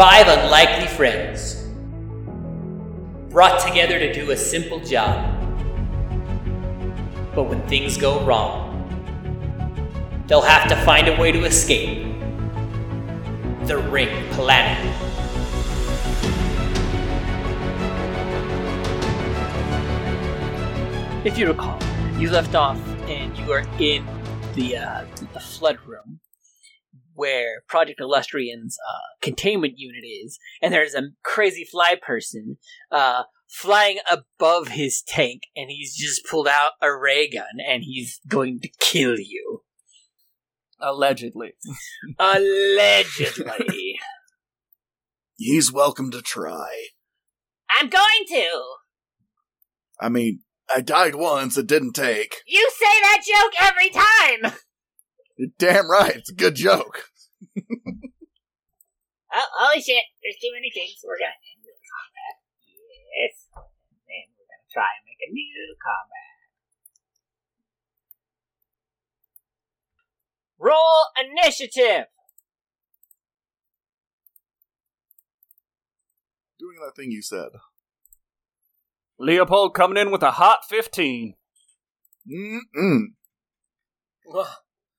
Five unlikely friends brought together to do a simple job. But when things go wrong, they'll have to find a way to escape the Ring Planet. If you recall, you left off and you are in the uh, the flood room where Project Illustrian's uh, containment unit is, and there's a crazy fly person uh, flying above his tank, and he's just pulled out a ray gun, and he's going to kill you. Allegedly. Allegedly. He's welcome to try. I'm going to. I mean, I died once, it didn't take. You say that joke every time. You're damn right, it's a good joke. Oh, holy shit! There's too many things. We're gonna end the combat. Yes, and then we're gonna try and make a new combat. Roll initiative. Doing that thing you said. Leopold coming in with a hot 15. Mm-mm.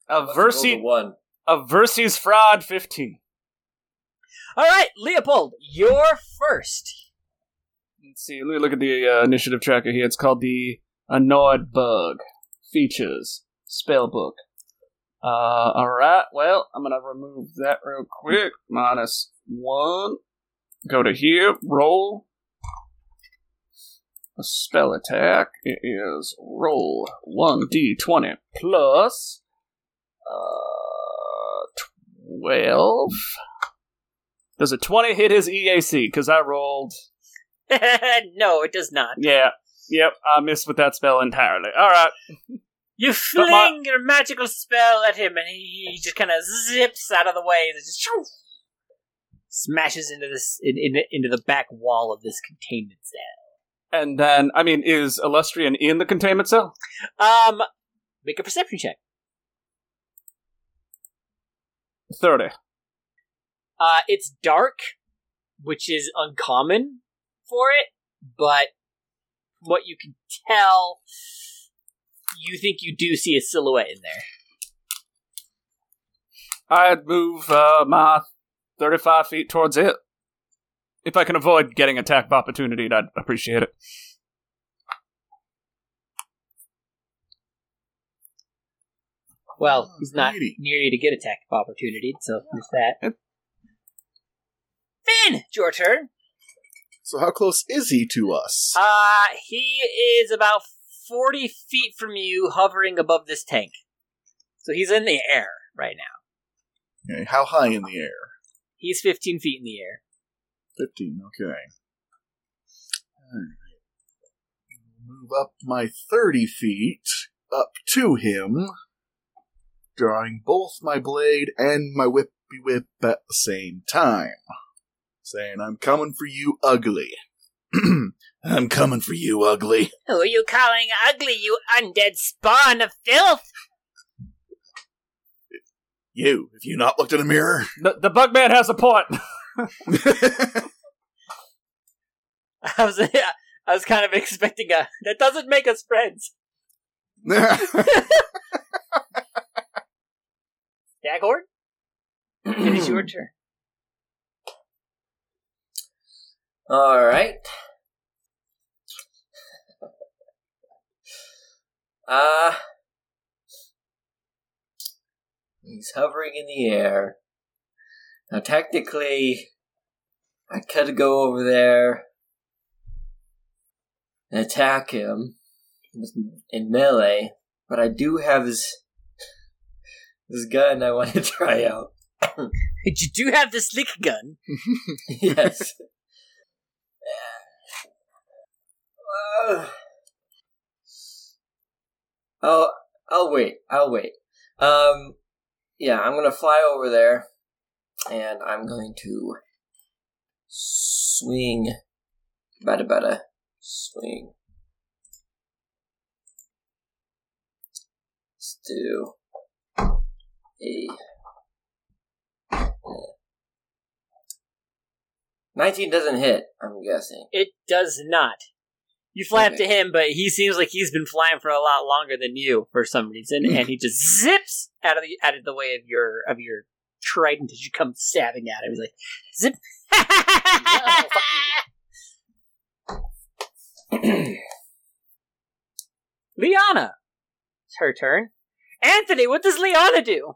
A Versi, one. A Versus fraud 15. All right, Leopold, you're first. Let's see. Let me look at the uh, initiative tracker here. It's called the Annoyed Bug Features Spellbook. Uh, all right. Well, I'm gonna remove that real quick. Minus one. Go to here. Roll. A spell attack. It is roll one d20 plus uh twelve. Does a twenty hit his EAC? Because I rolled no, it does not. Yeah. Yep, I missed with that spell entirely. All right. You fling my- your magical spell at him, and he, he just kind of zips out of the way. And just shoo, smashes into this in, in, into the back wall of this containment cell. And then, I mean, is Illustrian in the containment cell? Um, make a perception check. 30. Uh, it's dark, which is uncommon for it, but what you can tell, you think you do see a silhouette in there. I'd move uh, my 35 feet towards it. If I can avoid getting attack of opportunity, I'd appreciate it. Well, he's not Alrighty. near you to get attack of opportunity, so there's that. Finn, it's your turn. So how close is he to us? Uh, he is about 40 feet from you, hovering above this tank. So he's in the air right now. Okay, how high in the air? He's 15 feet in the air. 15, okay. Alright. Move up my 30 feet up to him, drawing both my blade and my whippy whip at the same time. Saying, I'm coming for you, ugly. I'm coming for you, ugly. Who are you calling ugly, you undead spawn of filth? You, have you not looked in a mirror? The, the Bugman has a point. I was, yeah, I was kind of expecting a. That doesn't make us friends. Staghorn? it is your turn. All right. Uh he's hovering in the air. Now, technically, I could go over there and attack him in melee, but I do have his this gun I want to try out. You do have the slick gun. yes. Uh, I'll I'll wait. I'll wait. Um, yeah, I'm gonna fly over there, and I'm going to swing. Bada bada, swing. Let's do a uh, 19 doesn't hit, I'm guessing. It does not. You fly up to him, but he seems like he's been flying for a lot longer than you for some reason, and he just zips out of the out of the way of your of your trident as you come stabbing at him. He's like, zip. Liana, it's her turn. Anthony, what does Liana do?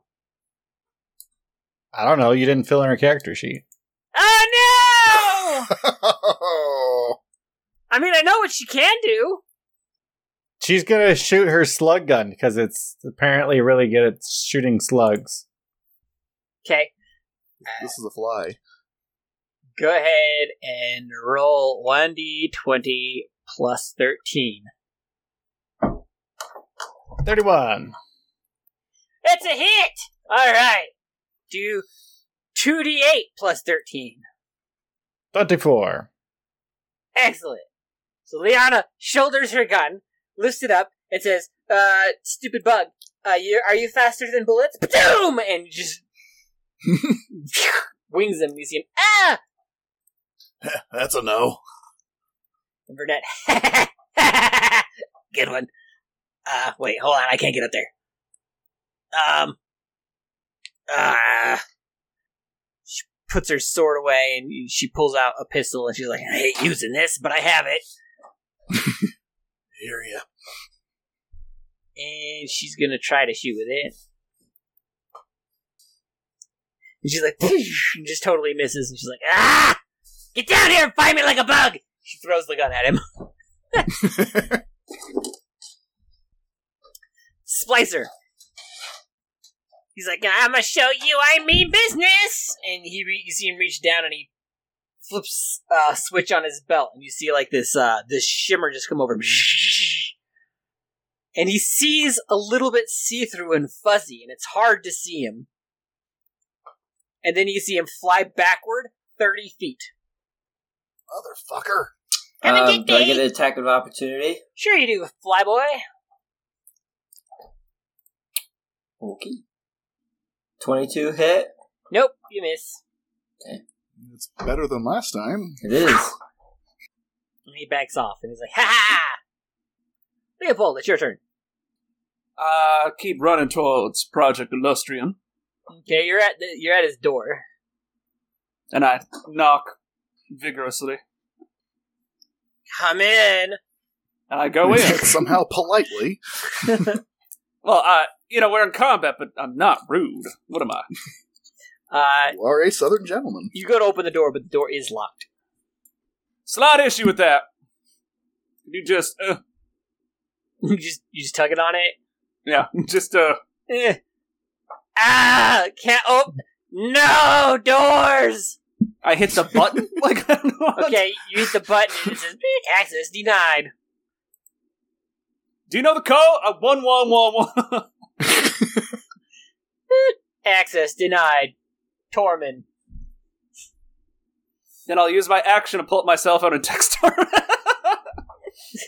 I don't know. You didn't fill in her character sheet. Oh no! I mean, I know what she can do. She's gonna shoot her slug gun because it's apparently really good at shooting slugs. Okay, this is a fly. go ahead and roll 1d20 plus 13. Thirty-one. It's a hit! Alright. Do 2d8 plus 13. Twenty-four. Excellent. So Liana shoulders her gun, lifts it up, and says, uh, stupid bug, uh, you, are you faster than bullets? Boom! And just wings him. You see him, ah! That's a no. And Burnett, good one. Uh, wait, hold on, I can't get up there. Um, uh, she puts her sword away and she pulls out a pistol and she's like, I hate using this, but I have it. Hear ya. And she's gonna try to shoot with it. And she's like, and just totally misses. And she's like, ah! Get down here and fight me like a bug! She throws the gun at him. Splicer. He's like, I'm gonna show you I mean business! And he re- you see him reach down and he flips uh, switch on his belt, and you see like this uh, this shimmer just come over him. And he sees a little bit see through and fuzzy, and it's hard to see him. And then you see him fly backward 30 feet. Motherfucker. Come and Um, get do I get an attack of opportunity? Sure, you do, Flyboy. Okay. 22 hit? Nope, you miss. Okay. It's better than last time. It is. And he backs off, and he's like, ha ha! Leopold, it's your turn. Uh, keep running towards Project Illustrian, Okay, you're at the, you're at his door. and I knock vigorously. Come in. And I go in. Somehow politely. well, I, you know, we're in combat, but I'm not rude. What am I? Uh, You are a southern gentleman. you go to open the door, but the door is locked. Slight issue with that. You just, uh, you just you just tug it on it. yeah, just, uh, Eh. Ah! Can't open. No doors. I hit the button. like, I don't know. Okay, you hit the button and it says access denied. Do you know the code? Uh, one one one one. Access denied. Tormund. Then I'll use my action to pull up my cell phone and text her.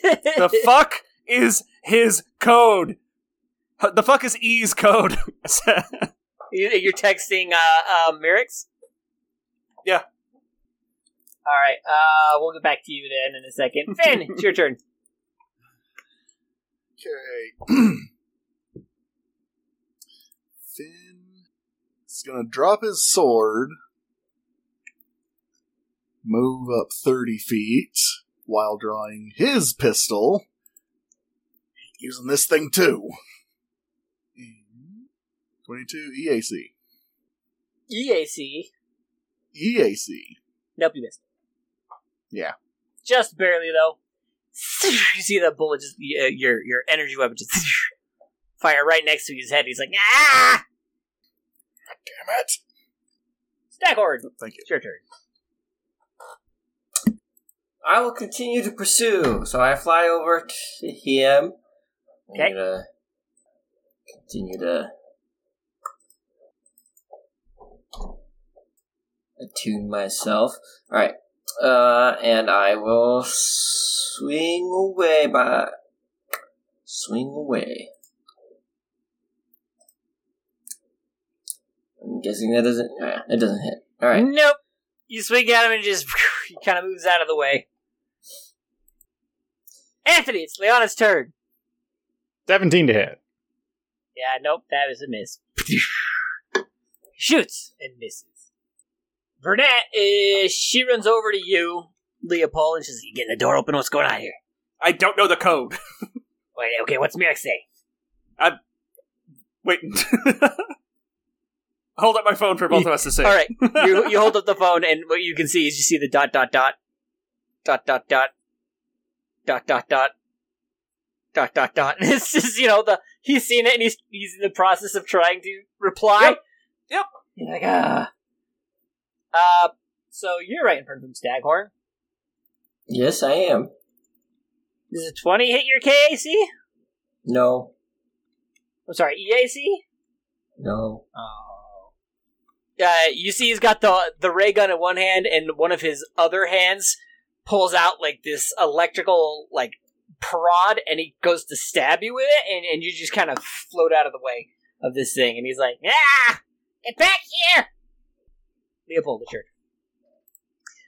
the fuck is his code? The fuck is E's code? You- You're texting uh, uh, Merrick's? Yeah. Alright, uh, we'll get back to you then in a second. Finn, it's your turn. Okay. Finn is gonna drop his sword, move up 30 feet while drawing his pistol, using this thing too. 22 EAC. EAC. EAC. Nope, you missed. Yeah. Just barely, though. You see the bullet just, uh, your, your energy weapon just fire right next to his head. He's like, ah! Damn it! Staghorn. Thank you. It's your turn. I will continue to pursue. So I fly over to him. Okay. I'm continue to attune myself. Alright. Uh, and I will swing away by. Swing away. I'm guessing that doesn't. Uh, it doesn't hit. Alright. Nope. you swing at him and just he kind of moves out of the way. Anthony, it's Leona's turn. 17 to hit. Yeah, nope, that was a miss. Shoots and misses. Burnett is she runs over to you, Leopold, and she's you getting the door open. What's going on here? I don't know the code. Wait, okay, what's Merrick say? I'm wait. Hold up my phone for both of us to say. All right, you you hold up the phone, and what you can see is you see the dot dot dot dot dot dot dot dot dot dot dot dot. It's just you know the he's seen it and he's he's in the process of trying to reply. Yep. Yep. You're like ah. Uh, so you're right in front of him, Staghorn. Yes, I am. Does a twenty hit your KAC? No. I'm sorry, EAC. No. Oh. Uh, you see, he's got the the ray gun in one hand, and one of his other hands pulls out like this electrical like prod, and he goes to stab you with it, and, and you just kind of float out of the way of this thing, and he's like, "Ah, Get back here! Leopold.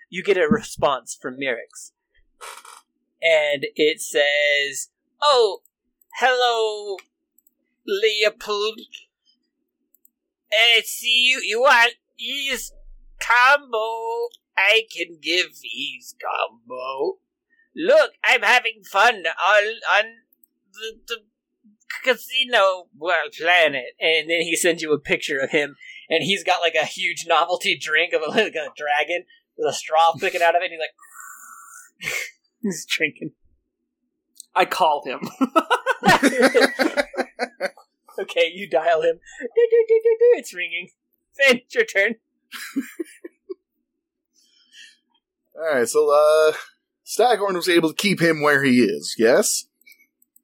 You get a response from Mirix, and it says, "Oh, hello, Leopold. I see you. You want ease combo? I can give ease combo. Look, I'm having fun on on the, the casino planet." And then he sends you a picture of him, and he's got like a huge novelty drink of a, like a dragon with a straw sticking out of it. And he's like, he's drinking. I call him. Okay, you dial him. Do, do, do, do, do. It's ringing. Finn, it's your turn. Alright, so, uh, Staghorn was able to keep him where he is, yes?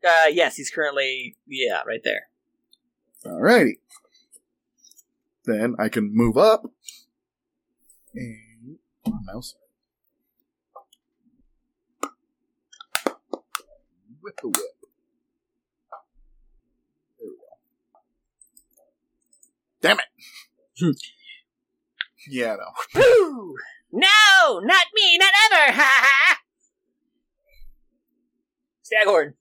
Uh, yes, he's currently yeah, right there. Alrighty. Then I can move up. And. Come on, mouse. Whip the whip. There we go. Damn it! Hmm. yeah, no. Boo! No! Not me! Not ever! Ha ha! Staghorn.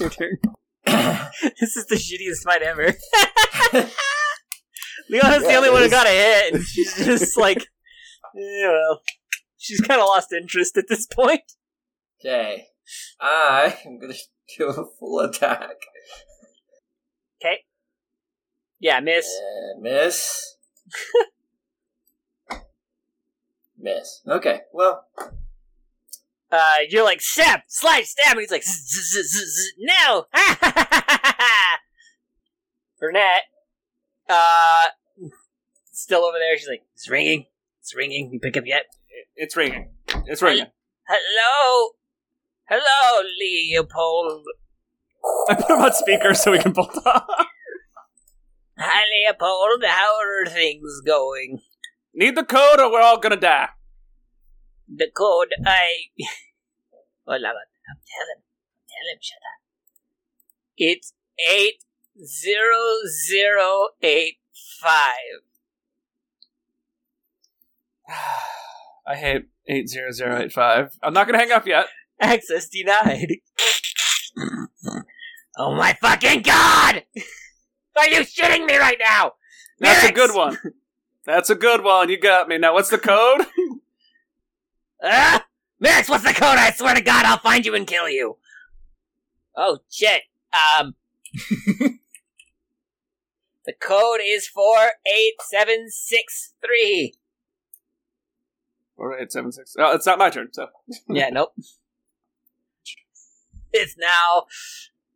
Your turn. this is the shittiest fight ever. Leona's the only it one who is. got a hit, and she's just like, yeah, well, she's kind of lost interest at this point. Okay. I am gonna do a full attack. Okay. Yeah, miss. Uh, miss. miss. Okay, well, Uh, you're like, stab, slide, stab, and he's like, "Z- z- z- z- no! Burnett, uh, still over there. She's like, it's ringing. It's ringing. You pick up yet? It's ringing. It's ringing. Hello? Hello, Leopold. I put him on speaker so we can talk. Hi, Leopold. How are things going? Need the code or we're all gonna die. The code I. Oh, well, I'm tell him. Tell him, shut up. It's 80085. I hate 80085. I'm not gonna hang up yet. Access denied. Oh my fucking god! Are you shitting me right now? That's a good one. That's a good one. You got me. Now, what's the code? Ah! Max, what's the code? I swear to God, I'll find you and kill you. Oh, shit. Um. the code is 48763. 4876. Oh, it's not my turn, so. Yeah, nope. It's now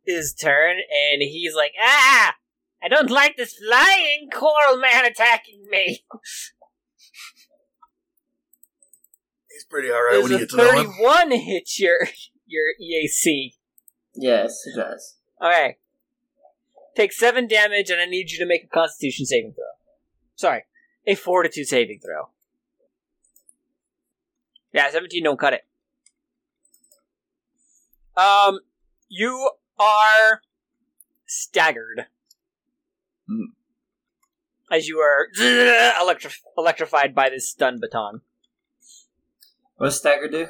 his turn, and he's like, ah! I don't like this flying coral man attacking me. He's pretty alright Does when you get to know him. 31 hits your, your EAC? yes, it does. Okay. Take 7 damage, and I need you to make a constitution saving throw. Sorry, a fortitude saving throw. Yeah, 17 don't cut it. Um, you are staggered. Hmm. as you are electri- electrified by this stun baton. What does stagger do?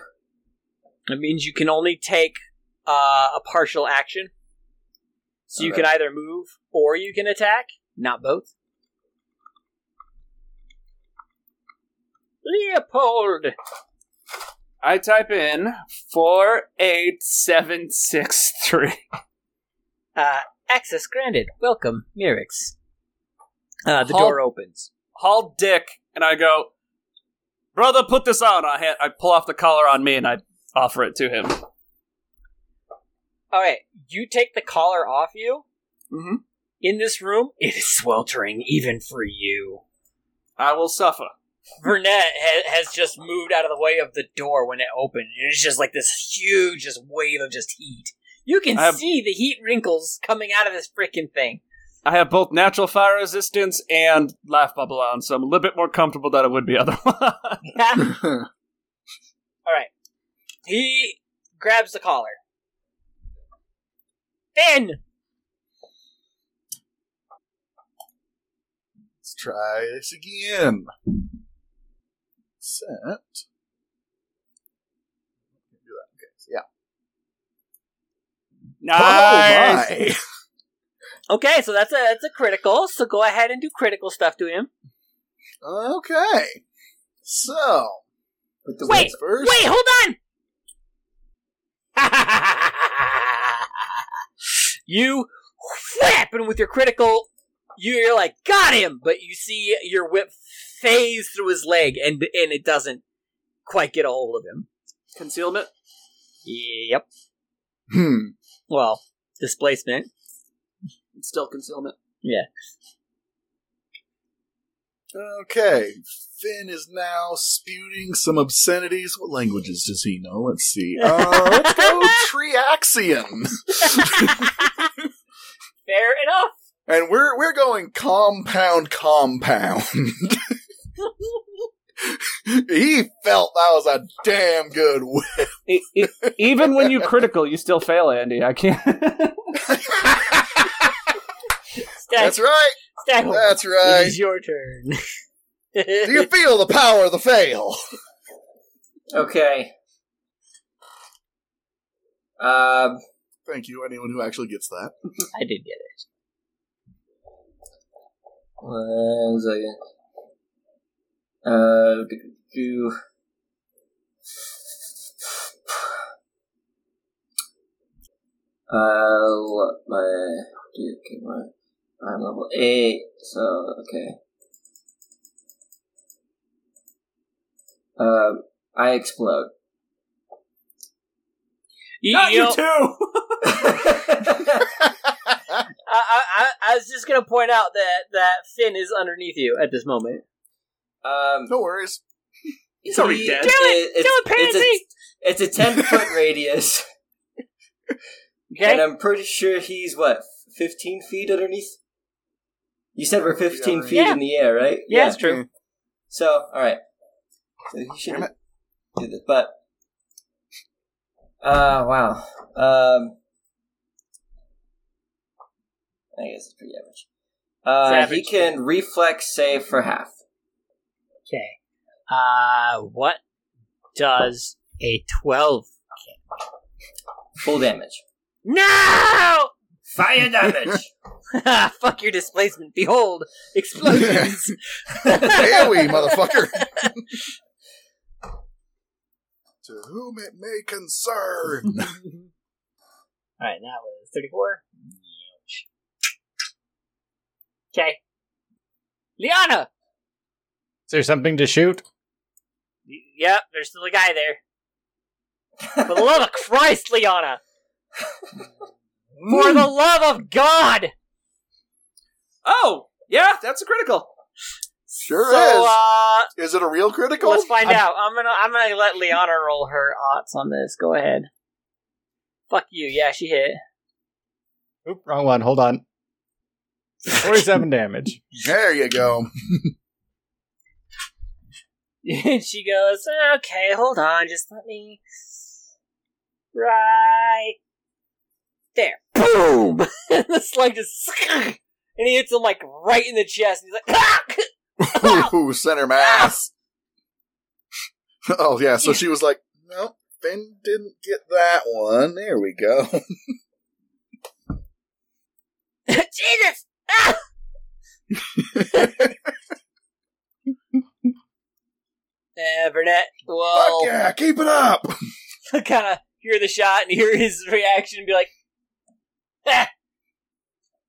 It means you can only take uh, a partial action. So you can either move or you can attack, not both. Leopold! I type in four eight seven six three. Uh, access granted. Welcome, Mirix. Uh, the Halt. door opens. Haul Dick, and I go, brother, put this on. I ha- I pull off the collar on me and I offer it to him. Alright, you take the collar off you. Mm-hmm. In this room, it is sweltering even for you. I will suffer. Burnett ha- has just moved out of the way of the door when it opened. It's just like this huge just wave of just heat. You can have- see the heat wrinkles coming out of this freaking thing. I have both natural fire resistance and life bubble on, so I'm a little bit more comfortable than I would be otherwise. All right. He grabs the collar. Finn! Let's try this again. Set. Do that. Okay. so yeah. nice. Oh! Okay, so that's a that's a critical. So go ahead and do critical stuff to him. Okay. So the Wait, first, Wait, hold on. you whip, and with your critical, you- you're like, got him. But you see your whip phase through his leg, and and it doesn't quite get a hold of him. Concealment. Yep. Hmm. Well, displacement. It's still concealment. Yeah. Okay. Finn is now spewing some obscenities. What languages does he know? Let's see. Uh, let's go Triaxian. Fair enough. And we're we're going compound compound. he felt that was a damn good whip. E- e- even when you critical, you still fail, Andy. I can't. That's right. Stag- That's right. It is your turn. Do you feel the power of the fail? Okay. Um, Thank you, anyone who actually gets that. I did get it. One second. Uh, do, do, uh, what my, do, okay, my, I'm level 8, so, okay. Um, I explode. You, Not you you too. I, I, I- I was just gonna point out that that Finn is underneath you at this moment. um, No worries. He's already he- dead. Do it! it's, Do it, Pansy! It's a, it's a 10 foot radius. Okay. And I'm pretty sure he's what, 15 feet underneath? You said we're 15 feet Yeah. in the air, right? yeah, it's true. So, alright. So he should Damn do this, but. Uh, wow. Um. I guess it's pretty average. Uh, It's he average. can reflex save for half. Okay. Uh, what does a twelve? Full damage. No! Fire damage! Fuck your displacement. Behold, explosions. AoE, motherfucker. to whom it may concern. All right, that was thirty-four. Okay. Liana. Is there something to shoot? Y- Yep, there's still a guy there. For the love of Christ, Liana! For the love of God! Oh, yeah, that's a critical. Sure so, is. uh, Is it a real critical? let's find I'm- out. I'm gonna, I'm gonna let Liana roll her odds on this. Go ahead. Fuck you. Yeah, she hit. Oop, wrong one. Hold on. 47 damage. There you go. And she goes, okay, hold on, just let me. Right. There. Boom! and the slug just. and he hits him like right in the chest. And he's like, ah! Ooh, center mass. oh yeah, so she was like, "Nope, Finn didn't get that one." There we go. Jesus! Ah! Burnett Fuck yeah, keep it up. kind of hear the shot and hear his reaction and be like, "Ah,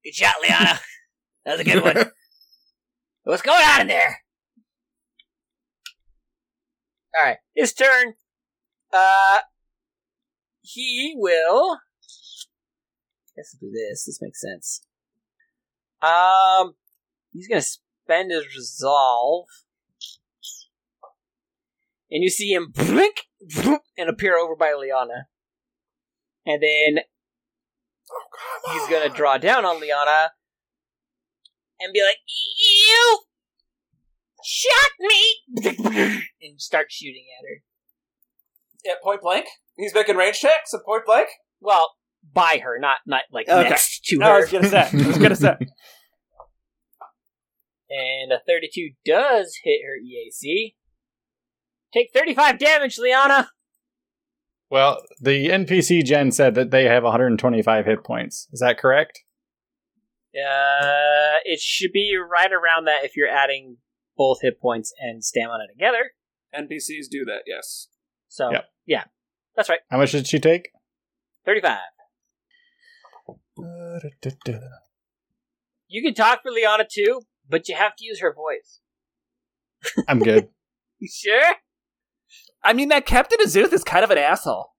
"Good shot, Liana. That was a good one. What's going on in there?" All right, his turn. Uh, he will. Guess we'll do this. This makes sense. Um, he's gonna spend his resolve, and you see him blink and appear over by Liana, and then Oh, he's gonna draw down on Liana and be like, "You shot me!" and start shooting at her. At point blank? He's making range checks at point blank? Well, by her, not not like Okay. next to I her. was gonna say. I was gonna say. And a 32 does hit her EAC. Take 35 damage, Liana. Well, the NPC Gen said that they have 125 hit points. Is that correct? Uh, it should be right around that if you're adding both hit points and stamina together. NPCs do that, yes. So, Yep. yeah, that's right. How much did she take? 35. You can talk for Liana too, but you have to use her voice. I'm good. You sure? I mean, that Captain Azuth is kind of an asshole.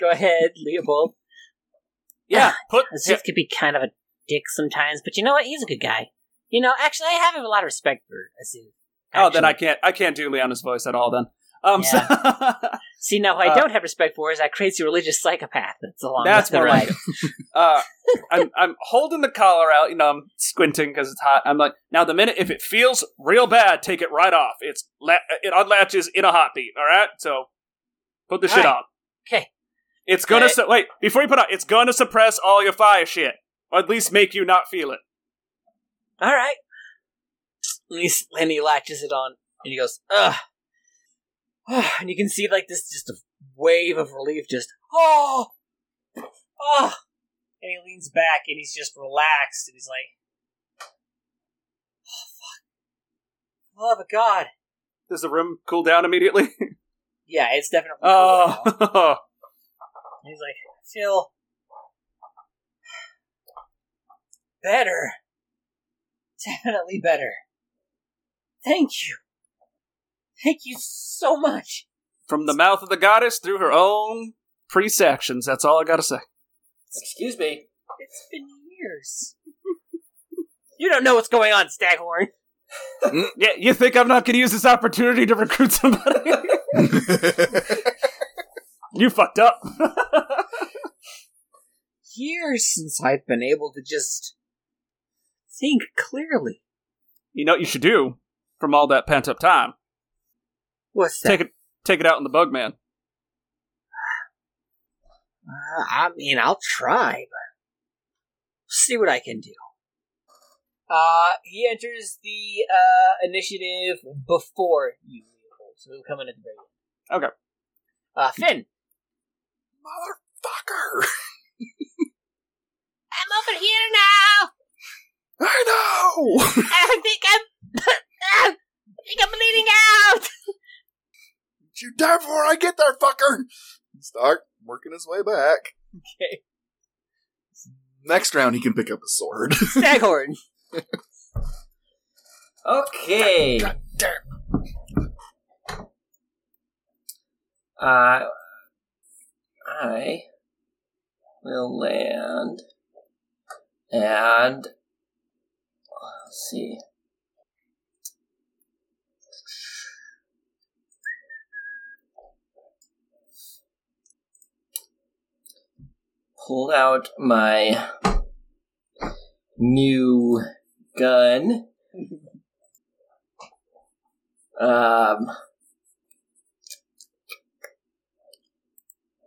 Go ahead, Leopold. Yeah, ah, put. Aziz could be kind of a dick sometimes, but you know what? He's a good guy. You know, actually, I have a lot of respect for Aziz. Oh, then I can't. I can't do Leona's voice at all. Then. Um. so- See, now what I Uh, don't have respect for is that crazy religious psychopath that's a along That's with the like. Uh, I'm I'm holding the collar out. You know, I'm squinting because it's hot. I'm like, now the minute if it feels real bad, take it right off. It's la- it unlatches in a heartbeat. All right, so put the All shit right. on. Okay. It's gonna su- wait before you put it on. It's gonna suppress all your fire shit, or at least make you not feel it. All right. And he, and he latches it on, and he goes, ugh. And you can see, like, this just a wave of relief, just, oh! Oh! And he leans back, and he's just relaxed, and he's like, oh, fuck. Love of God. Does the room cool down immediately? Yeah, it's definitely. cool oh, And he's like, I feel better. Definitely better. Thank you. Thank you so much. from the mouth of the goddess through her own priest actions. That's all I gotta say. Excuse me. It's been years. you don't know what's going on, Staghorn. Mm, yeah, you think I'm not gonna use this opportunity to recruit somebody? you fucked up. Years since I've been able to just think clearly. you know what you should do from all that pent up time? What's that? Take it take it out on the bug man. Uh, I mean, I'll try, but see what I can do. Uh, he enters the uh, initiative before you, Leopold, so he'll come in at the very end. Okay. Uh, Finn. Motherfucker! I'm over here now. I know! I think I'm. I think I'm bleeding out. you die before I get there, fucker! Start working his way back. Okay. Next round, he can pick up a sword. Staghorn. Okay. God damn. Uh, I will land and let's see. Pull out my new gun. Um,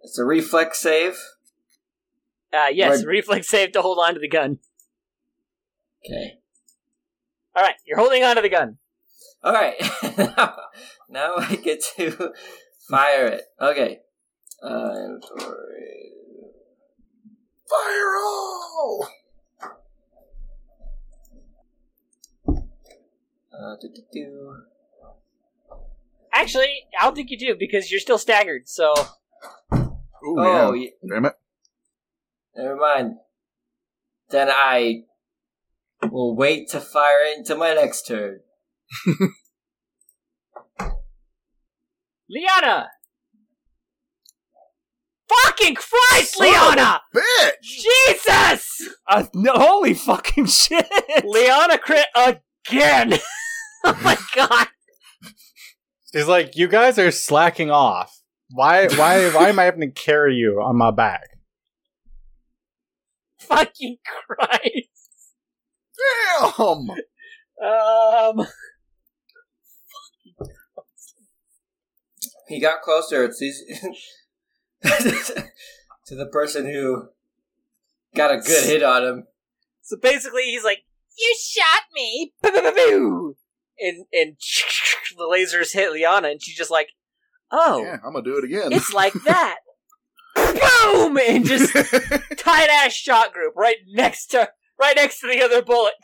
It's a reflex save. Uh, yes, Right. reflex save to hold on to the gun. Okay. All right, you're holding on to the gun. All right. now I get to fire it. Okay. Uh, inventory. Fire all! Uh. Actually, I don't think you do because you're still staggered. So Ooh, Oh, yeah. yeah. Damn it. Never mind. Then I will wait to fire it until my next turn. Liana. Fucking Christ, Son of a Liana! Bitch! Jesus! Uh, no, holy fucking shit! Liana crit again! oh my god! He's like, you guys are slacking off. Why? Why? Why am I having to carry you on my back? Fucking Christ! Damn! Um. He got closer. It's these to the person who got a good hit on him. So basically, he's like, "You shot me!" And and the lasers hit Liana, and she's just like, "Oh, Yeah, I'm gonna do it again. it's like that." Boom! And just tight ass shot group right next to right next to the other bullet.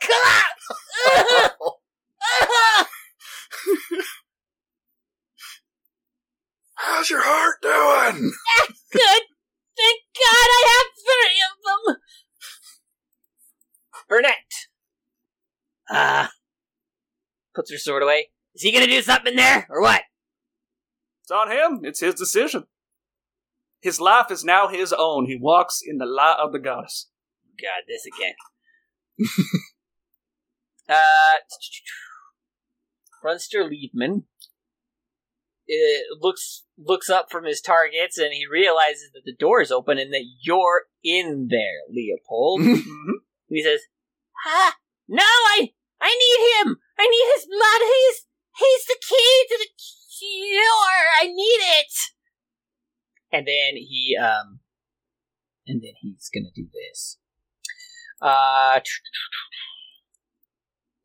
How's your heart doing? Good. Thank God I have three of them. Burnett. Ah. Puts her sword away. Is he gonna do something there, or what? It's on him. It's his decision. His life is now his own. He walks in the light of the goddess. God, this again. uh, Runster Liebman uh, looks looks up from his targets and he realizes that the door is open and that you're in there, Leopold. He says, "Ah, no, I I need him. I need his blood. He's he's the key to the cure. I need it." And then he um, and then he's gonna do this. Uh,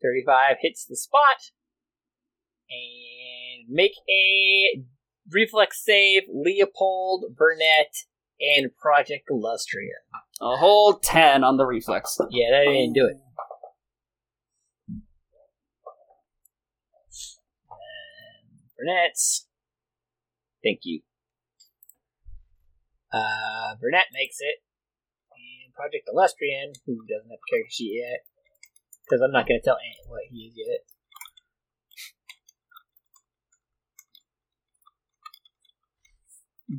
35 hits the spot. And make a reflex save, Leopold, Burnett, and Project Illustria. A whole 10 on the reflex. Yeah, that didn't do it. Burnett's. Thank you. Uh, Burnett makes it. And Project Illustrian, who doesn't have a character sheet yet, because I'm not going to tell Ant what he is yet.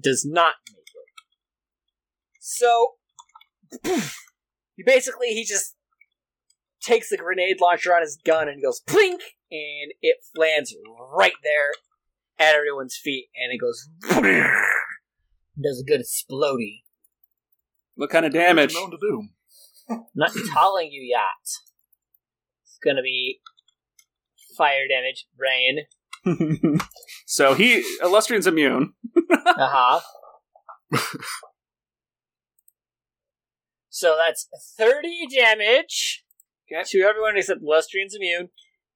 Does not make it. So, he basically he just takes the grenade launcher on his gun and goes plink, and it lands right there at everyone's feet, and it goes does a good explody. What kind of damage? Known to do. Not telling you yet. It's gonna be fire damage, rain. so he, Illustrian's immune. Uh huh. so that's 30 damage Okay. to everyone except Lustrian's immune.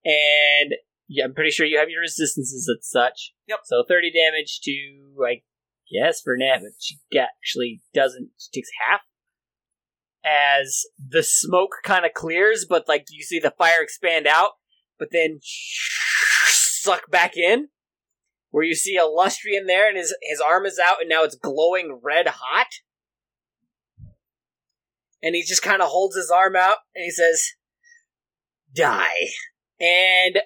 And yeah, I'm pretty sure you have your resistances and such. Yep. So 30 damage to, I guess, Burnett, but she actually doesn't. She takes half. As the smoke kind of clears, but like you see the fire expand out, but then suck back in where you see Illustrian there and his, his arm is out and now it's glowing red hot. And he just kind of holds his arm out and he says, Die. And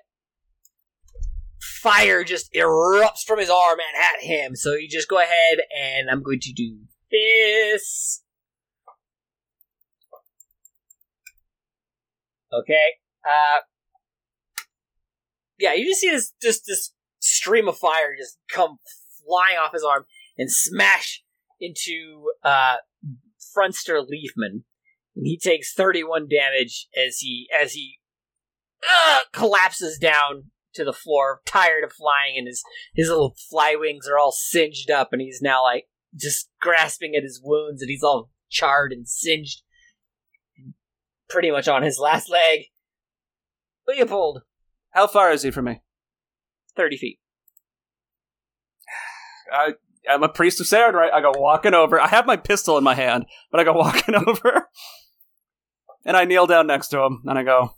fire just erupts from his arm and at him. So you just go ahead and I'm going to do this. Okay. Uh, yeah, you just see this, just this stream of fire just come flying off his arm and smash into uh, Fronster Leafman, and he takes 31 damage as he as he uh, collapses down to the floor, tired of flying, and his his little fly wings are all singed up, and he's now like just grasping at his wounds, and he's all charred and singed, and pretty much on his last leg. Leopold, How far is he from me? thirty feet. I, I'm a priest of Saren, right? I go walking over. I have my pistol in my hand, but I go walking over. And I kneel down next to him, and I go,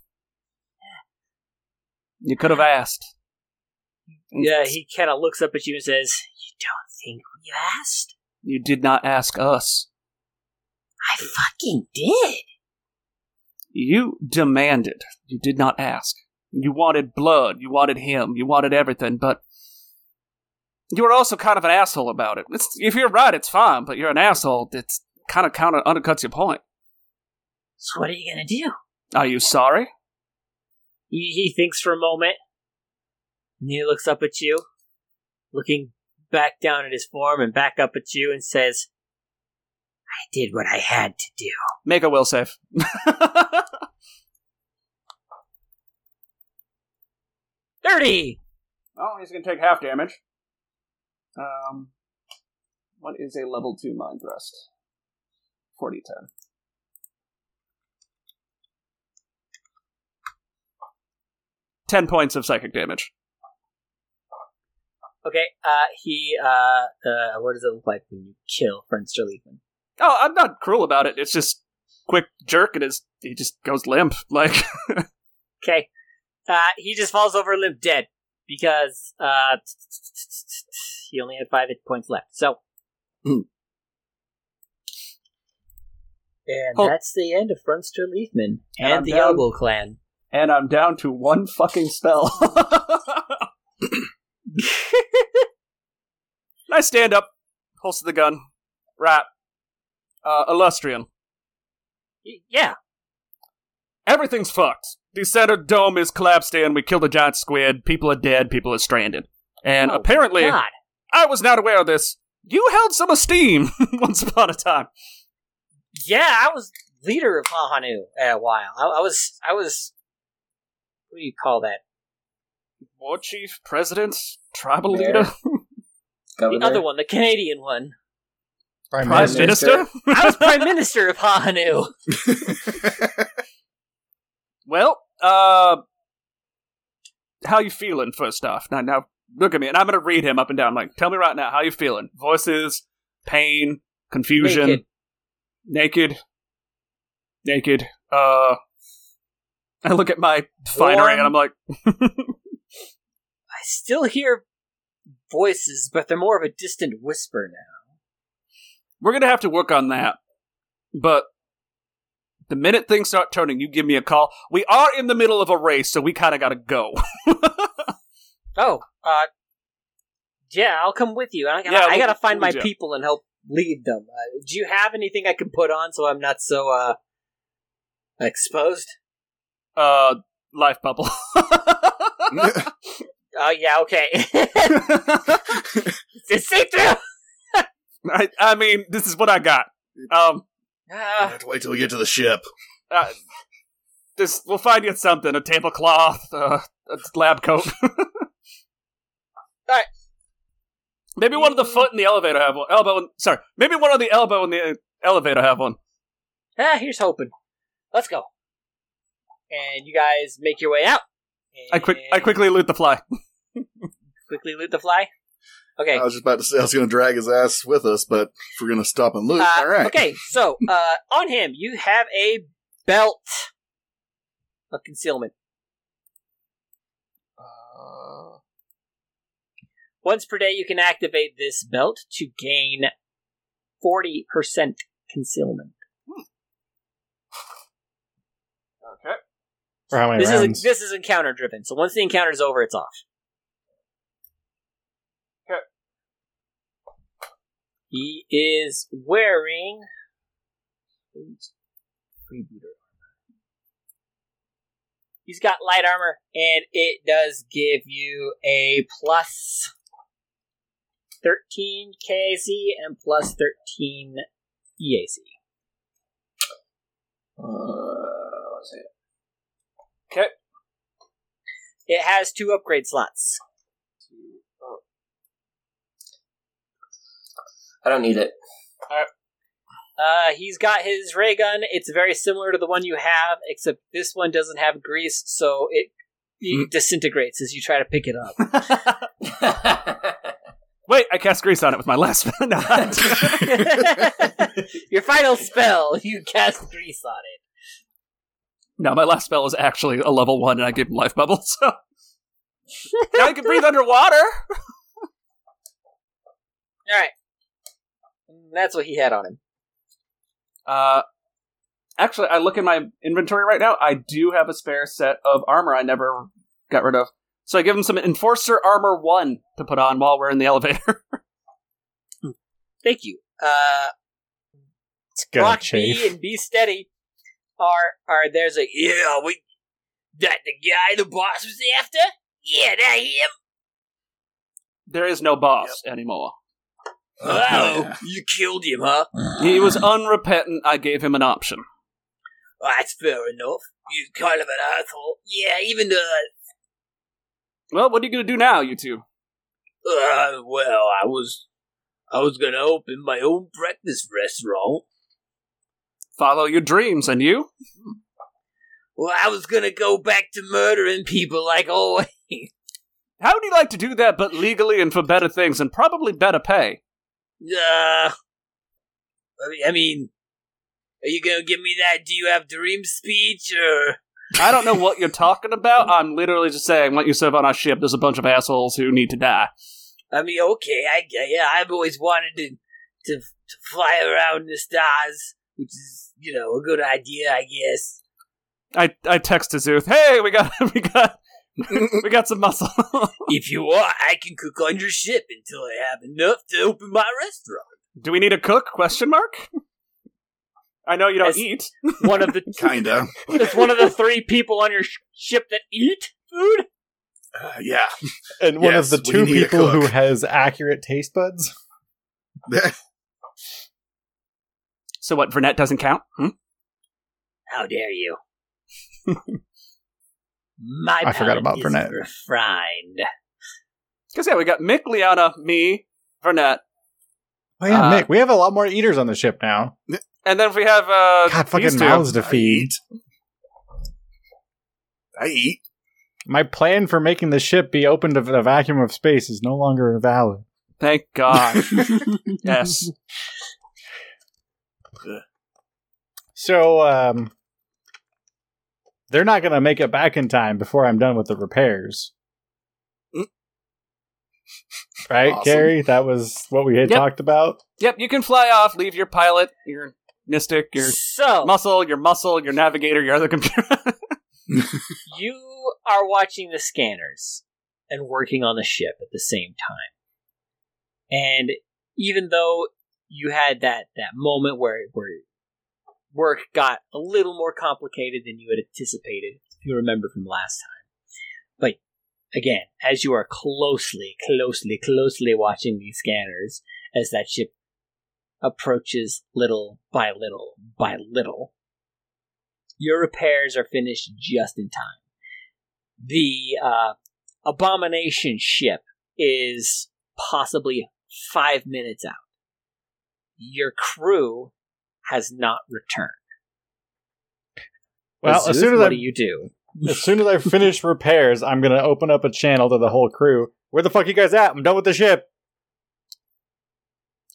You could have asked. Yeah, he kind of looks up at you and says, "You don't think we asked? You did not ask us. I fucking did. You demanded. You did not ask. You wanted blood. You wanted him. You wanted everything, but you were also kind of an asshole about it. It's, if you're right, it's fine, but you're an asshole. It's kind of kind of undercuts your point. So what are you gonna do? Are you sorry? He, he thinks for a moment, and he looks up at you, looking back down at his form and back up at you, and says, I did what I had to do. Make a will save. "Thirty." oh, he's going to take half damage. Um, what is a level two mind thrust? Forty ten. Ten points of psychic damage. Okay. Uh, he uh, uh, what does it look like when you kill Friendster Leafman? Oh, I'm not cruel about it. It's just quick jerk, and his he just goes limp. Like Okay. Uh, he just falls over limp dead because uh, he only had five hit points left. So, Hmm. and Hold- that's the end of Friendster Leafman And and, the Elbow Clan. And I'm down to one fucking spell. I stand up, holster the gun, rap, uh, illustrian. Y- yeah. Everything's fucked. The center dome is collapsed in. We killed a giant squid. People are dead. People are stranded. And Oh, apparently, God. I was not aware of this. You held some esteem once upon a time. Yeah, I was leader of Hahanu at a while. I, I was. I was. What do you call that? War chief, president, tribal Mayor. leader, Governor. The other one, the Canadian one. Prime prime Minister. minister. I was prime minister of Hahanu. Well, uh, how you feeling? First off, now, now look at me, and I'm gonna read him up and down. Like, tell me right now, how you feeling? Voices, pain, confusion, Naked. naked, naked. Uh, I look at my finery, and I'm like, I still hear voices, but they're more of a distant whisper now. we're gonna have to work on that. But the minute things start turning, you give me a call. We are in the middle of a race, so we kind of gotta go. Oh, uh, yeah, I'll come with you. I, gotta- Yeah, I gotta find we'll my it. people and help lead them. Uh, do you have anything I can put on so I'm not so uh exposed? Uh, life bubble. Oh yeah, okay. it's see through. I, I mean, this is what I got. Um, I have to wait till we get to the ship. uh, this we'll find you something: a tablecloth, uh, a lab coat. Alright. Maybe one of the foot in the elevator have one. Elbow, in, sorry. Maybe one of the elbow in the elevator have one. ah, here's hoping. Let's go. And you guys make your way out. I quick, I quickly loot the fly. quickly loot the fly. Okay. I was just about to say I was going to drag his ass with us, but if we're going to stop and loot, Uh, all right. Okay, so uh, on him you have a belt of concealment. Once per day, you can activate this belt to gain forty percent concealment. For how many This rounds? is this is encounter driven. So once the encounter is over, it's off. Okay. He is wearing freebooter armor. He's got light armor, and it does give you a plus thirteen KAC and plus thirteen E EAC. Uh, what's it? Okay. It has two upgrade slots. I don't need it. Uh, he's got his ray gun. It's very similar to the one you have, except this one doesn't have grease, so it, it disintegrates as you try to pick it up. Wait, I cast grease on it with my last spell. Your final spell, you cast grease on it. No, my last spell is actually a level one, and I gave him life bubbles. So now I can breathe underwater. All right, that's what he had on him. Uh, actually, I look in my inventory right now. I do have a spare set of armor I never got rid of. So I give him some Enforcer Armor 1 to put on while we're in the elevator. Thank you. Uh, It's gonna Rock chafe. B and Be Steady are are there's a yeah we that the guy the boss was after yeah that him there is no boss anymore. oh you killed him huh He was unrepentant. I gave him an option. Well, that's fair enough you kind of an asshole yeah even the Well, what are you going to do now, you two? uh well I was I was gonna open my own breakfast restaurant Follow your dreams, and you? well I was gonna go back to murdering people like always How would you like to do that, but legally and for better things, and probably better pay? uh I mean, are you gonna give me that do you have dream speech or I don't know what you're talking about. I'm literally just saying, you serve on our ship. There's a bunch of assholes who need to die. I mean, okay, I yeah, I've always wanted to, to to fly around the stars, which is you know a good idea, I guess. I I text to Zuth, hey, we got we got we got some muscle. If you want, I can cook on your ship until I have enough to open my restaurant. do we need a cook? Question mark. I know you don't As- eat. One of the Kinda. it's one of the three people on your sh- ship that eat food. Uh, yeah. And one Yes, of the two people who has accurate taste buds. So what? Vernette doesn't count. Hmm? How dare you? my I forgot palate about is refined. Because yeah, we got Mick, Liana, me, Vernette, Oh yeah, Uh, Mick. We have a lot more eaters on the ship now. and then if we have uh, God, fucking mouths to feed. I eat. My plan for making the ship be open to the vacuum of space is no longer valid. Thank God. yes. So, um, they're not going to make it back in time before I'm done with the repairs. Mm. Right, Awesome. Carrie? That was what we had Yep. talked about. Yep, you can fly off, leave your pilot, your mystic, your So muscle, your muscle, your navigator, your other computer. you are watching the scanners and working on the ship at the same time. And even though you had that, that moment where, where work got a little more complicated than you had anticipated, if you remember from last time. But again, as you are closely, closely, closely watching these scanners as that ship approaches little by little by little, your repairs are finished just in time. The uh, abomination ship is possibly five minutes out. Your crew has not returned. Well, Aziz, as soon as what I do you do? as soon as I finish repairs, I'm going to open up a channel to the whole crew. Where the fuck you guys at? I'm done with the ship.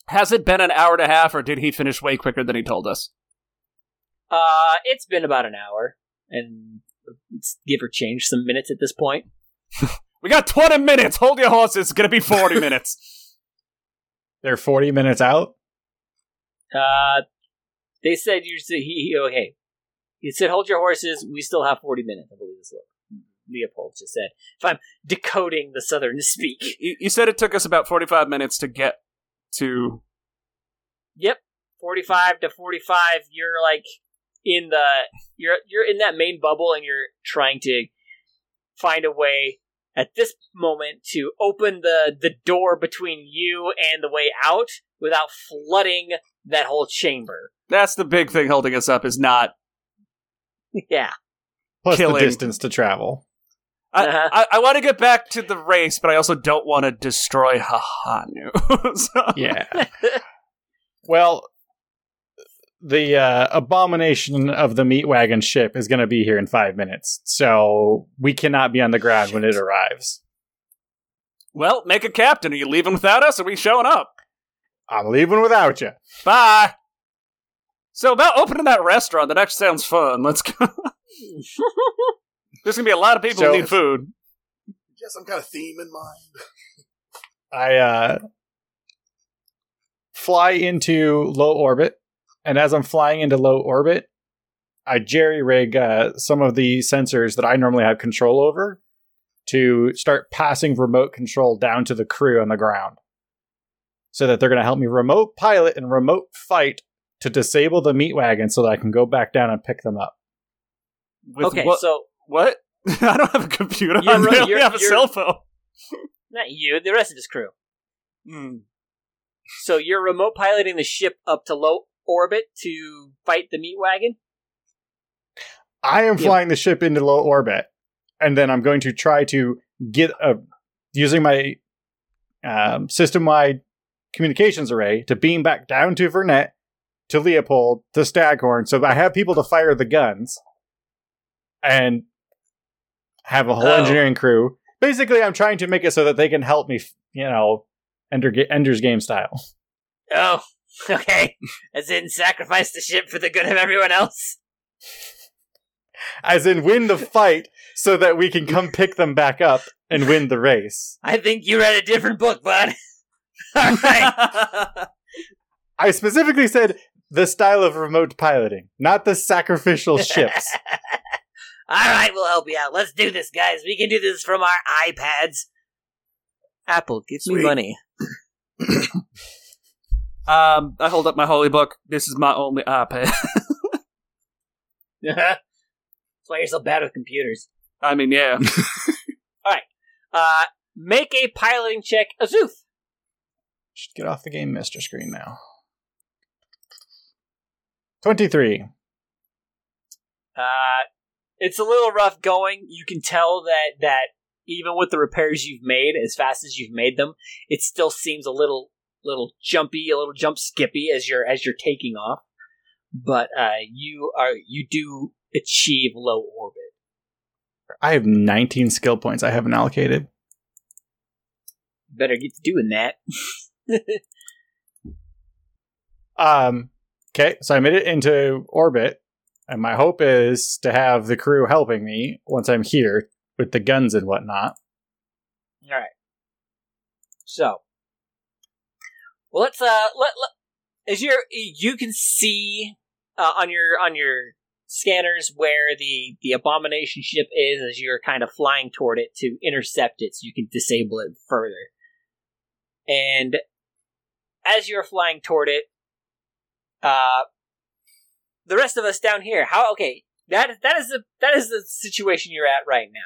Has it been an hour and a half, or did he finish way quicker than he told us? Uh, it's been about an hour, and give or change some minutes at this point. We got 20 minutes. Hold your horses. It's going to be 40 minutes. They're 40 minutes out. Uh, they said you said he, he oh, okay. He said, "Hold your horses. We still have forty minutes." I believe is what Leopold just said. If I'm decoding the Southern speak, You, you said it took us about 45 minutes to get to. yep, forty-five to forty-five. You're like in the you're you're in that main bubble, and you're trying to find a way at this moment to open the the door between you and the way out without flooding that whole chamber. That's the big thing holding us up is not. yeah. Plus Killing. the distance to travel. I, Uh-huh. I, I want to get back to the race, but I also don't want to destroy Hahanu. so, Yeah. well, the uh, abomination of the meat wagon ship is going to be here in five minutes, so we cannot be on the ground when it arrives. Well, make a captain. Are you leaving without us? Or are we showing up? I'm leaving without you. Bye. So about opening that restaurant, that actually sounds fun. Let's go. There's gonna be a lot of people So- who need food. You have some kind of theme in mind? I uh, fly into low orbit, and as I'm flying into low orbit, I jerry rig uh, some of the sensors that I normally have control over to start passing remote control down to the crew on the ground, so that they're going to help me remote pilot and remote fight to disable the meat wagon, so that I can go back down and pick them up. With okay, what? so what? I don't have a computer. You're I right, barely you're- have a cell phone. not you, the rest of his crew. Hmm. So you're remote piloting the ship up to low orbit to fight the meat wagon. I am Yeah. flying the ship into low orbit, and then I'm going to try to get a using my um, system-wide communications array to beam back down to Vernet, to Leopold, to Staghorn, so I have people to fire the guns, and have a whole Oh. engineering crew. Basically, I'm trying to make it so that they can help me, you know, Ender, Ender's Game style. Oh, okay. As in sacrifice the ship for the good of everyone else. As in, win the fight so that we can come pick them back up and win the race. I think you read a different book, bud. All right. I specifically said the style of remote piloting, not the sacrificial ships. All right, we'll help you out. Let's do this, guys. We can do this from our iPads. Apple, give me money. um, I hold up my holy book. This is my only iPad. That's why you're so bad with computers. I mean, yeah. All right. Uh, make a piloting check, Azuth. Should get off the game master screen now. 23. Uh, it's a little rough going. You can tell that that even with the repairs you've made, as fast as you've made them, it still seems a little little jumpy, a little jump skippy as you're as you're taking off. But uh, you are you do achieve low orbit. I have 19 skill points I haven't allocated. Better get to doing that. Um, okay, so I made it into orbit, and my hope is to have the crew helping me once I'm here with the guns and whatnot. All right. So, well, let's uh, let, let as you're you can see uh, on your on your scanners where the the abomination ship is as you're kind of flying toward it to intercept it, so you can disable it further. And as you're flying toward it, uh, the rest of us down here, how okay that that is the that is the situation you're at right now.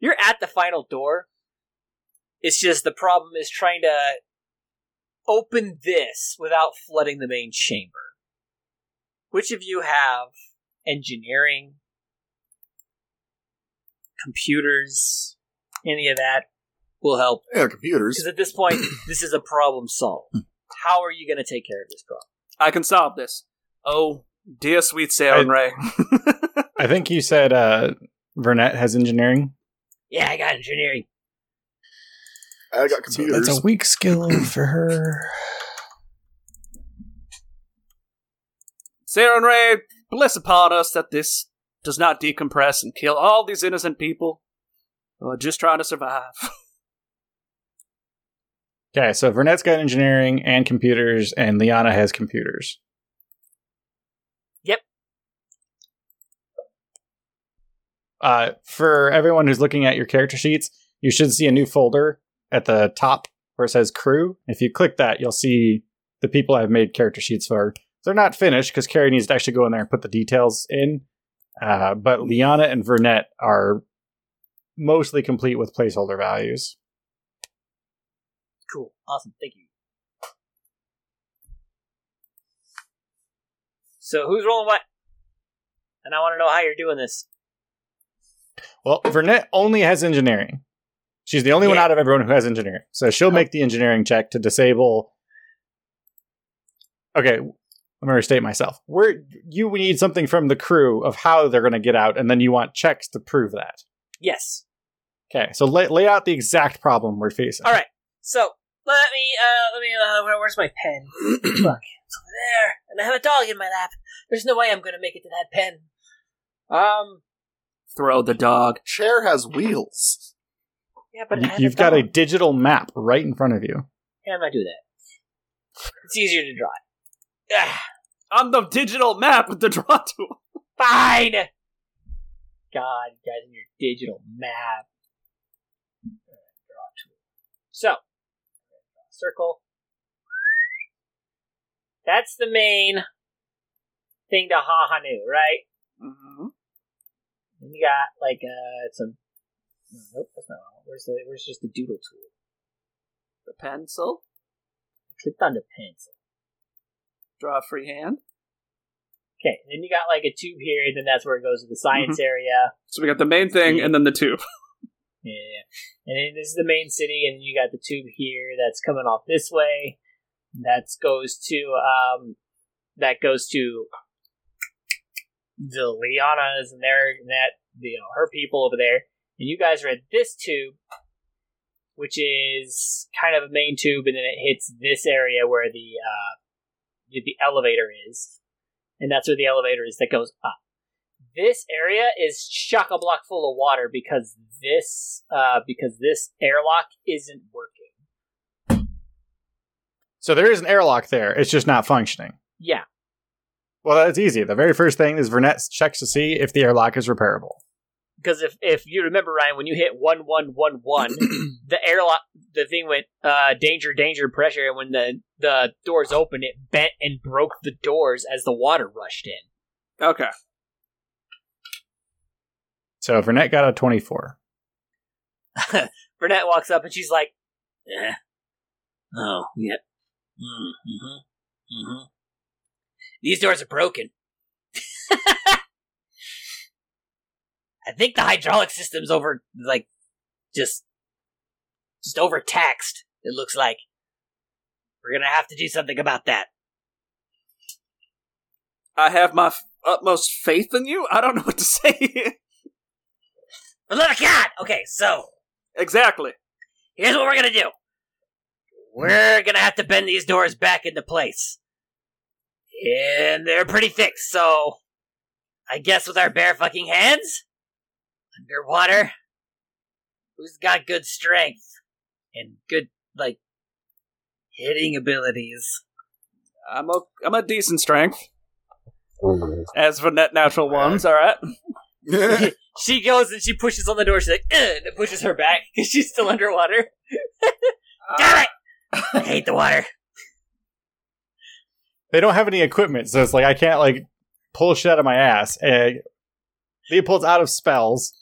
You're at the final door. It's just the problem is trying to open this without flooding the main chamber. Which of you have engineering, computers, any of that will help? Yeah, computers. Because at this point, this is a problem solved. How are you going to take care of this problem? I can solve this. Oh, dear sweet Sarenrae. I think you said uh, Vernet has engineering. Yeah, I got engineering. I got So computers. that's a weak skill for her. Sarenrae, bless upon us that this does not decompress and kill all these innocent people who are just trying to survive. Okay, so Vernet's got engineering and computers, and Liana has computers. Yep. Uh, for everyone who's looking at your character sheets, you should see a new folder at the top where it says crew. If you click that, you'll see the people I've made character sheets for. They're not finished because Carrie needs to actually go in there and put the details in. Uh, but Liana and Vernet are mostly complete with placeholder values. Awesome. Thank you. So who's rolling what? And I want to know how you're doing this. Well, Vernet only has engineering. She's the only one out of everyone who has engineering. So she'll oh. make the engineering check to disable. Okay, let I'm going to restate myself. Where you need something from the crew of how they're going to get out, and then you want checks to prove that. Yes. Okay, so lay, lay out the exact problem we're facing. All right. So let me uh let me uh where, where's my pen? Look, it's over there, and I have a dog in my lap. There's no way I'm gonna make it to that pen. Um. Throw the dog. Chair has wheels. Yeah, but you, have You've got a digital map right in front of you. Yeah, I'm not do that. It's easier to draw it. Ah, On the digital map with the draw tool. fine. God, you guys and your digital map. Draw tool. So, circle. That's the main thing to Hahanu, right? Mm-hmm. Then you got like uh some. Nope, that's not. one. Where's the? Where's just the doodle tool? The pencil. I clicked on the pencil. Draw freehand. Okay, then you got like a tube here. And then that's where it goes to the science area. So we got the main thing and then the tube. Yeah, and then this is the main city, and you got the tube here that's coming off this way. That goes to um, that goes to the Lianas and their and that you know her people over there, and you guys are at this tube, which is kind of a main tube, and then it hits this area where the uh, the elevator is, and that's where the elevator is that goes up this area is chock a block full of water because this uh because this airlock isn't working. So there is an airlock there. It's just not functioning. Yeah. Well, that's easy. The very first thing is Vernette checks to see if the airlock is repairable. Because if, if you remember Ryan, when you hit one one one one, the airlock the thing went uh danger, danger, pressure, and when the the doors opened, it bent and broke the doors as the water rushed in. Okay. So Vernette got a 24. Vernette walks up and she's like, eh. "Oh, yep, mm-hmm, mm-hmm. These doors are broken. I think the hydraulic system's over, like, just, just overtaxed. It looks like we're gonna have to do something about that. I have my f- utmost faith in you. I don't know what to say. But look, God, okay, so exactly. here's what we're gonna do. We're gonna have to bend these doors back into place. And they're pretty thick, so I guess with our bare fucking hands, underwater, who's got good strength and good, like, hitting abilities? I'm a I'm a decent strength. As for net natural ones, all right. she goes and she pushes on the door, she's like, "Ugh," and it pushes her back because she's still underwater. Damn it! I hate the water. They don't have any equipment, so it's like I can't like pull shit out of my ass. And Leopold's out of spells.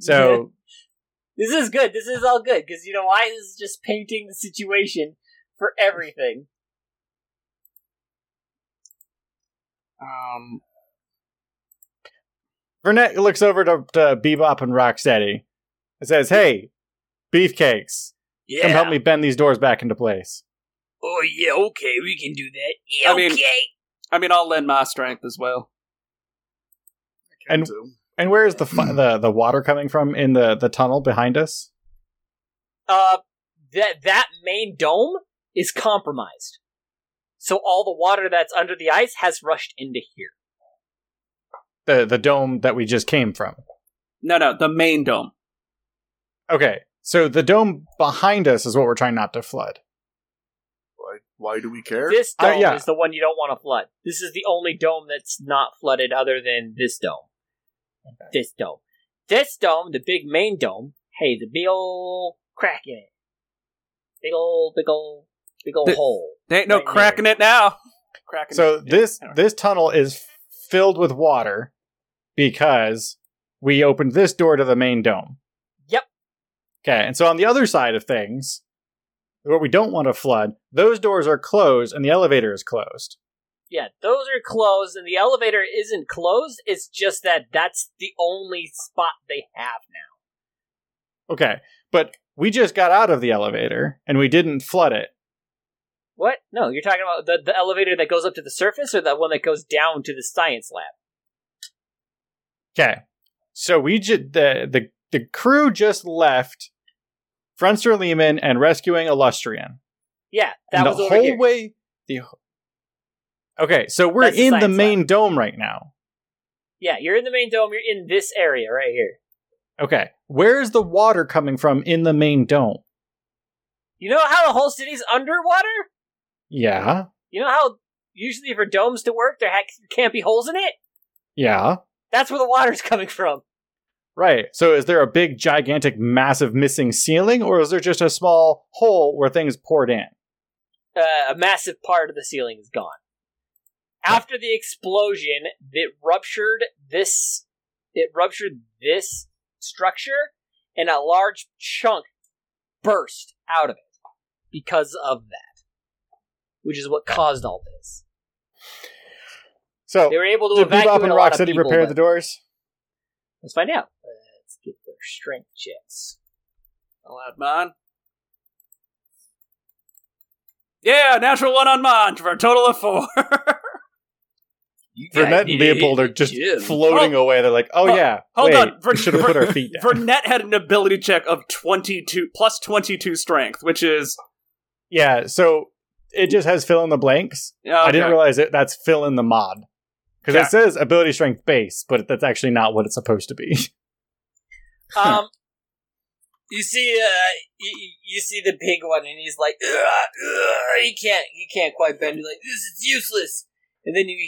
So This is good. This is all good because you know why? This is just painting the situation for everything. Um, Vernette looks over to, to Bebop and Rocksteady and says, Hey, beefcakes, Yeah. come help me bend these doors back into place. Oh yeah. Okay, we can do that. Yeah, I mean- okay. I mean, I'll lend my strength as well. And and where is the fi- the the water coming from in the the tunnel behind us? uh, that that main dome is compromised, so all the water that's under the ice has rushed into here. The the dome that we just came from. No, no, the main dome. Okay, so the dome behind us is what we're trying not to flood. why, why do we care? This Uh, dome yeah. is the one you don't want to flood. This is the only dome that's not flooded, other than this dome. This dome. This dome, the big main dome, hey, the big old crack in it. Big old, big old, big old The- hole. There ain't no Right cracking it now. Cracking So it. this Yeah. this tunnel is filled with water because we opened this door to the main dome. Yep. Okay, and so on the other side of things, where we don't want to flood, those doors are closed and the elevator is closed. Yeah, those are closed, and the elevator isn't closed. It's just that that's the only spot they have now. Okay, but we just got out of the elevator and we didn't flood it. What? No, you're talking about the, the elevator that goes up to the surface or the one that goes down to the science lab? Okay. So we just the the the crew just left Frunster Lehman and rescuing Illustrian. Yeah, that and was the whole here. way the Okay, so we're That's in the science main dome right now. Yeah, you're in the main dome. You're in this area right here. Okay. Where's the water coming from in the main dome? You know how the whole city's underwater? Yeah. You know how usually for domes to work, there ha- can't be holes in it? Yeah. That's where the water's coming from. Right. So is there a big, gigantic, massive missing ceiling, or is there just a small hole where things poured in? Uh, a massive part of the ceiling is gone. After the explosion, it ruptured this. It ruptured this structure, and a large chunk burst out of it because of that, which is what caused all this. So They were able to did evacuate Bebop and a lot of Rocksteady repair the doors? Let's find out. Let's get their strength checks. I'll add mine. Yeah, natural one on mine for a total of four. You Vernette and Leopold are just Yeah. floating away. They're like, "Oh Hold- yeah, hold wait, on. we should have put our feet down." Vernette had an ability check of 22 plus 22 strength, which is. yeah, so it just has fill in the blanks. Yeah, I didn't realize it. That's fill in the mod because Yeah. it says ability strength base, but that's actually not what it's supposed to be. Um, you see, uh, you, you see the big one, and he's like, ugh, ugh, he can't, he can't quite bend. He's like, this is useless. And then you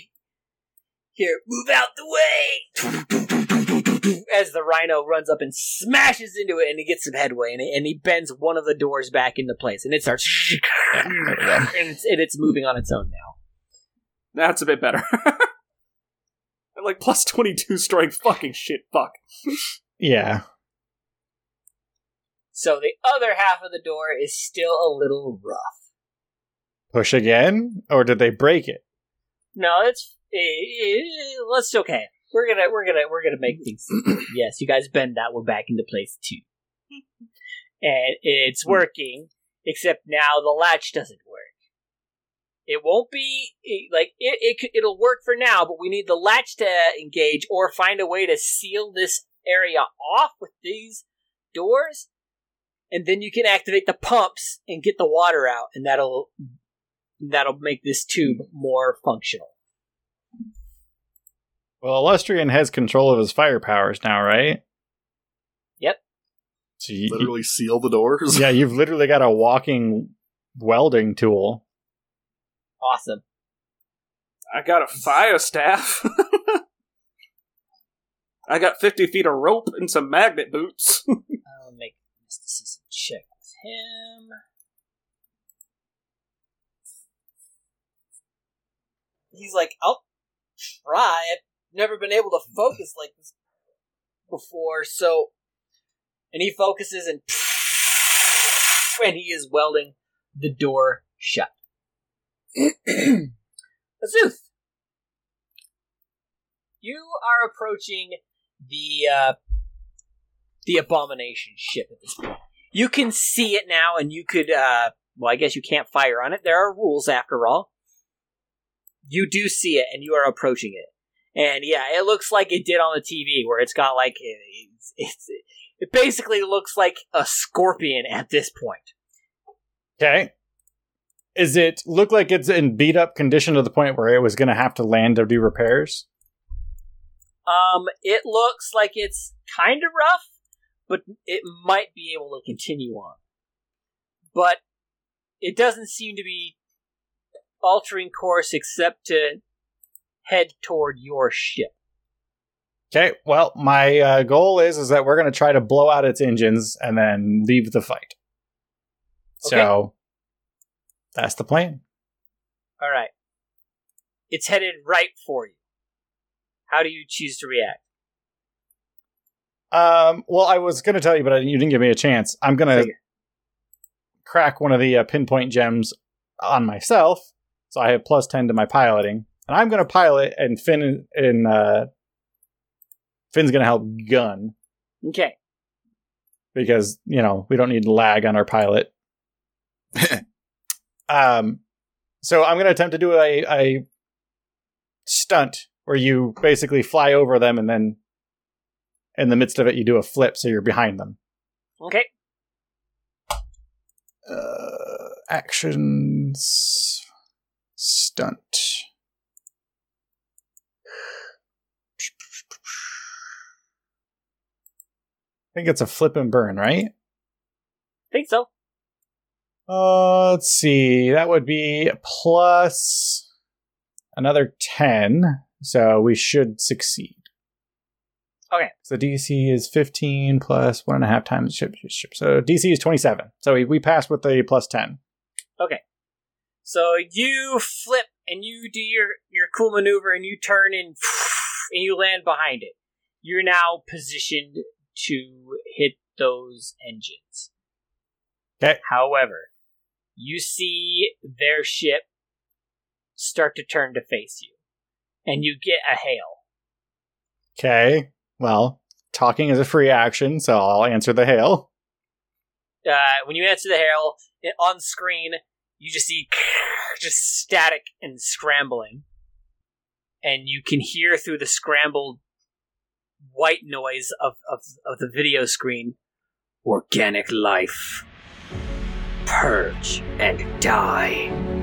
hear, move out the way, as the rhino runs up and smashes into it, and he gets some headway, and he, and he bends one of the doors back into place, and it starts, and it's, and it's moving on its own now. That's a bit better. I'm like plus 22 strength. Fucking shit, fuck. yeah, So the other half of the door is still a little rough. push again, or did they break it? No, it's eh, eh, let's okay. We're gonna we're gonna we're gonna make mm-hmm. things. yes, you guys bend that one back into place too, and it's mm. working. Except now the latch doesn't work. It won't be like it. it could- it'll work for now, but we need the latch to engage or find a way to seal this area off with these doors, and then you can activate the pumps and get the water out, and that'll that'll make this tube mm. more functional. Well, Illustrian has control of his fire powers now, right? Yep. So you, Literally seal the doors. yeah, you've literally got a walking welding tool. Awesome. I got a fire staff. I got 50 feet of rope and some magnet boots. I'll make a mysticism check with him. He's like, I'll try. I've never been able to focus like this before, so. And he focuses and. And he is welding the door shut. Azuth! You are approaching the uh, the abomination ship at this point. You can see it now, and you could. Uh, well, I guess you can't fire on it. There are rules, after all. You do see it, and you are approaching it. And yeah, it looks like it did on the TV, where it's got like it's, it's it basically looks like a scorpion at this point. Okay. Is it look like it's in beat up condition to the point where it was going to have to land to do repairs? Um, it looks like it's kind of rough, but it might be able to continue on. But it doesn't seem to be altering course except to head toward your ship. Okay. Well, my uh, goal is is that we're going to try to blow out its engines and then leave the fight. So that's the plan. All right. It's headed right for you. How do you choose to react? Um, well, I was going to tell you, but I, you didn't give me a chance. I'm going to crack one of the uh, pinpoint gems on myself, so I have plus ten to my piloting, and I'm going to pilot, and Finn and uh, Finn's going to help gun Okay. because you know we don't need lag on our pilot. um, So I'm going to attempt to do a, a stunt where you basically fly over them and then in the midst of it you do a flip so you're behind them. Okay. Uh, actions stunt. Think it's a flip and burn, right? think so. Uh, let's see. That would be plus another 10. So we should succeed. Okay. So DC is 15 plus one and a half times ship, ship. So DC is 27. So we, we passed with a plus 10. Okay. So you flip and you do your, your cool maneuver and you turn and, and you land behind it. You're now positioned to hit those engines. Okay. However, you see their ship start to turn to face you. And you get a hail. Okay. Well, talking is a free action, so I'll answer the hail. Uh, when you answer the hail, it, on screen, you just see just static and scrambling. And you can hear through the scrambled white noise of, of, of the video screen organic life. Purge and die.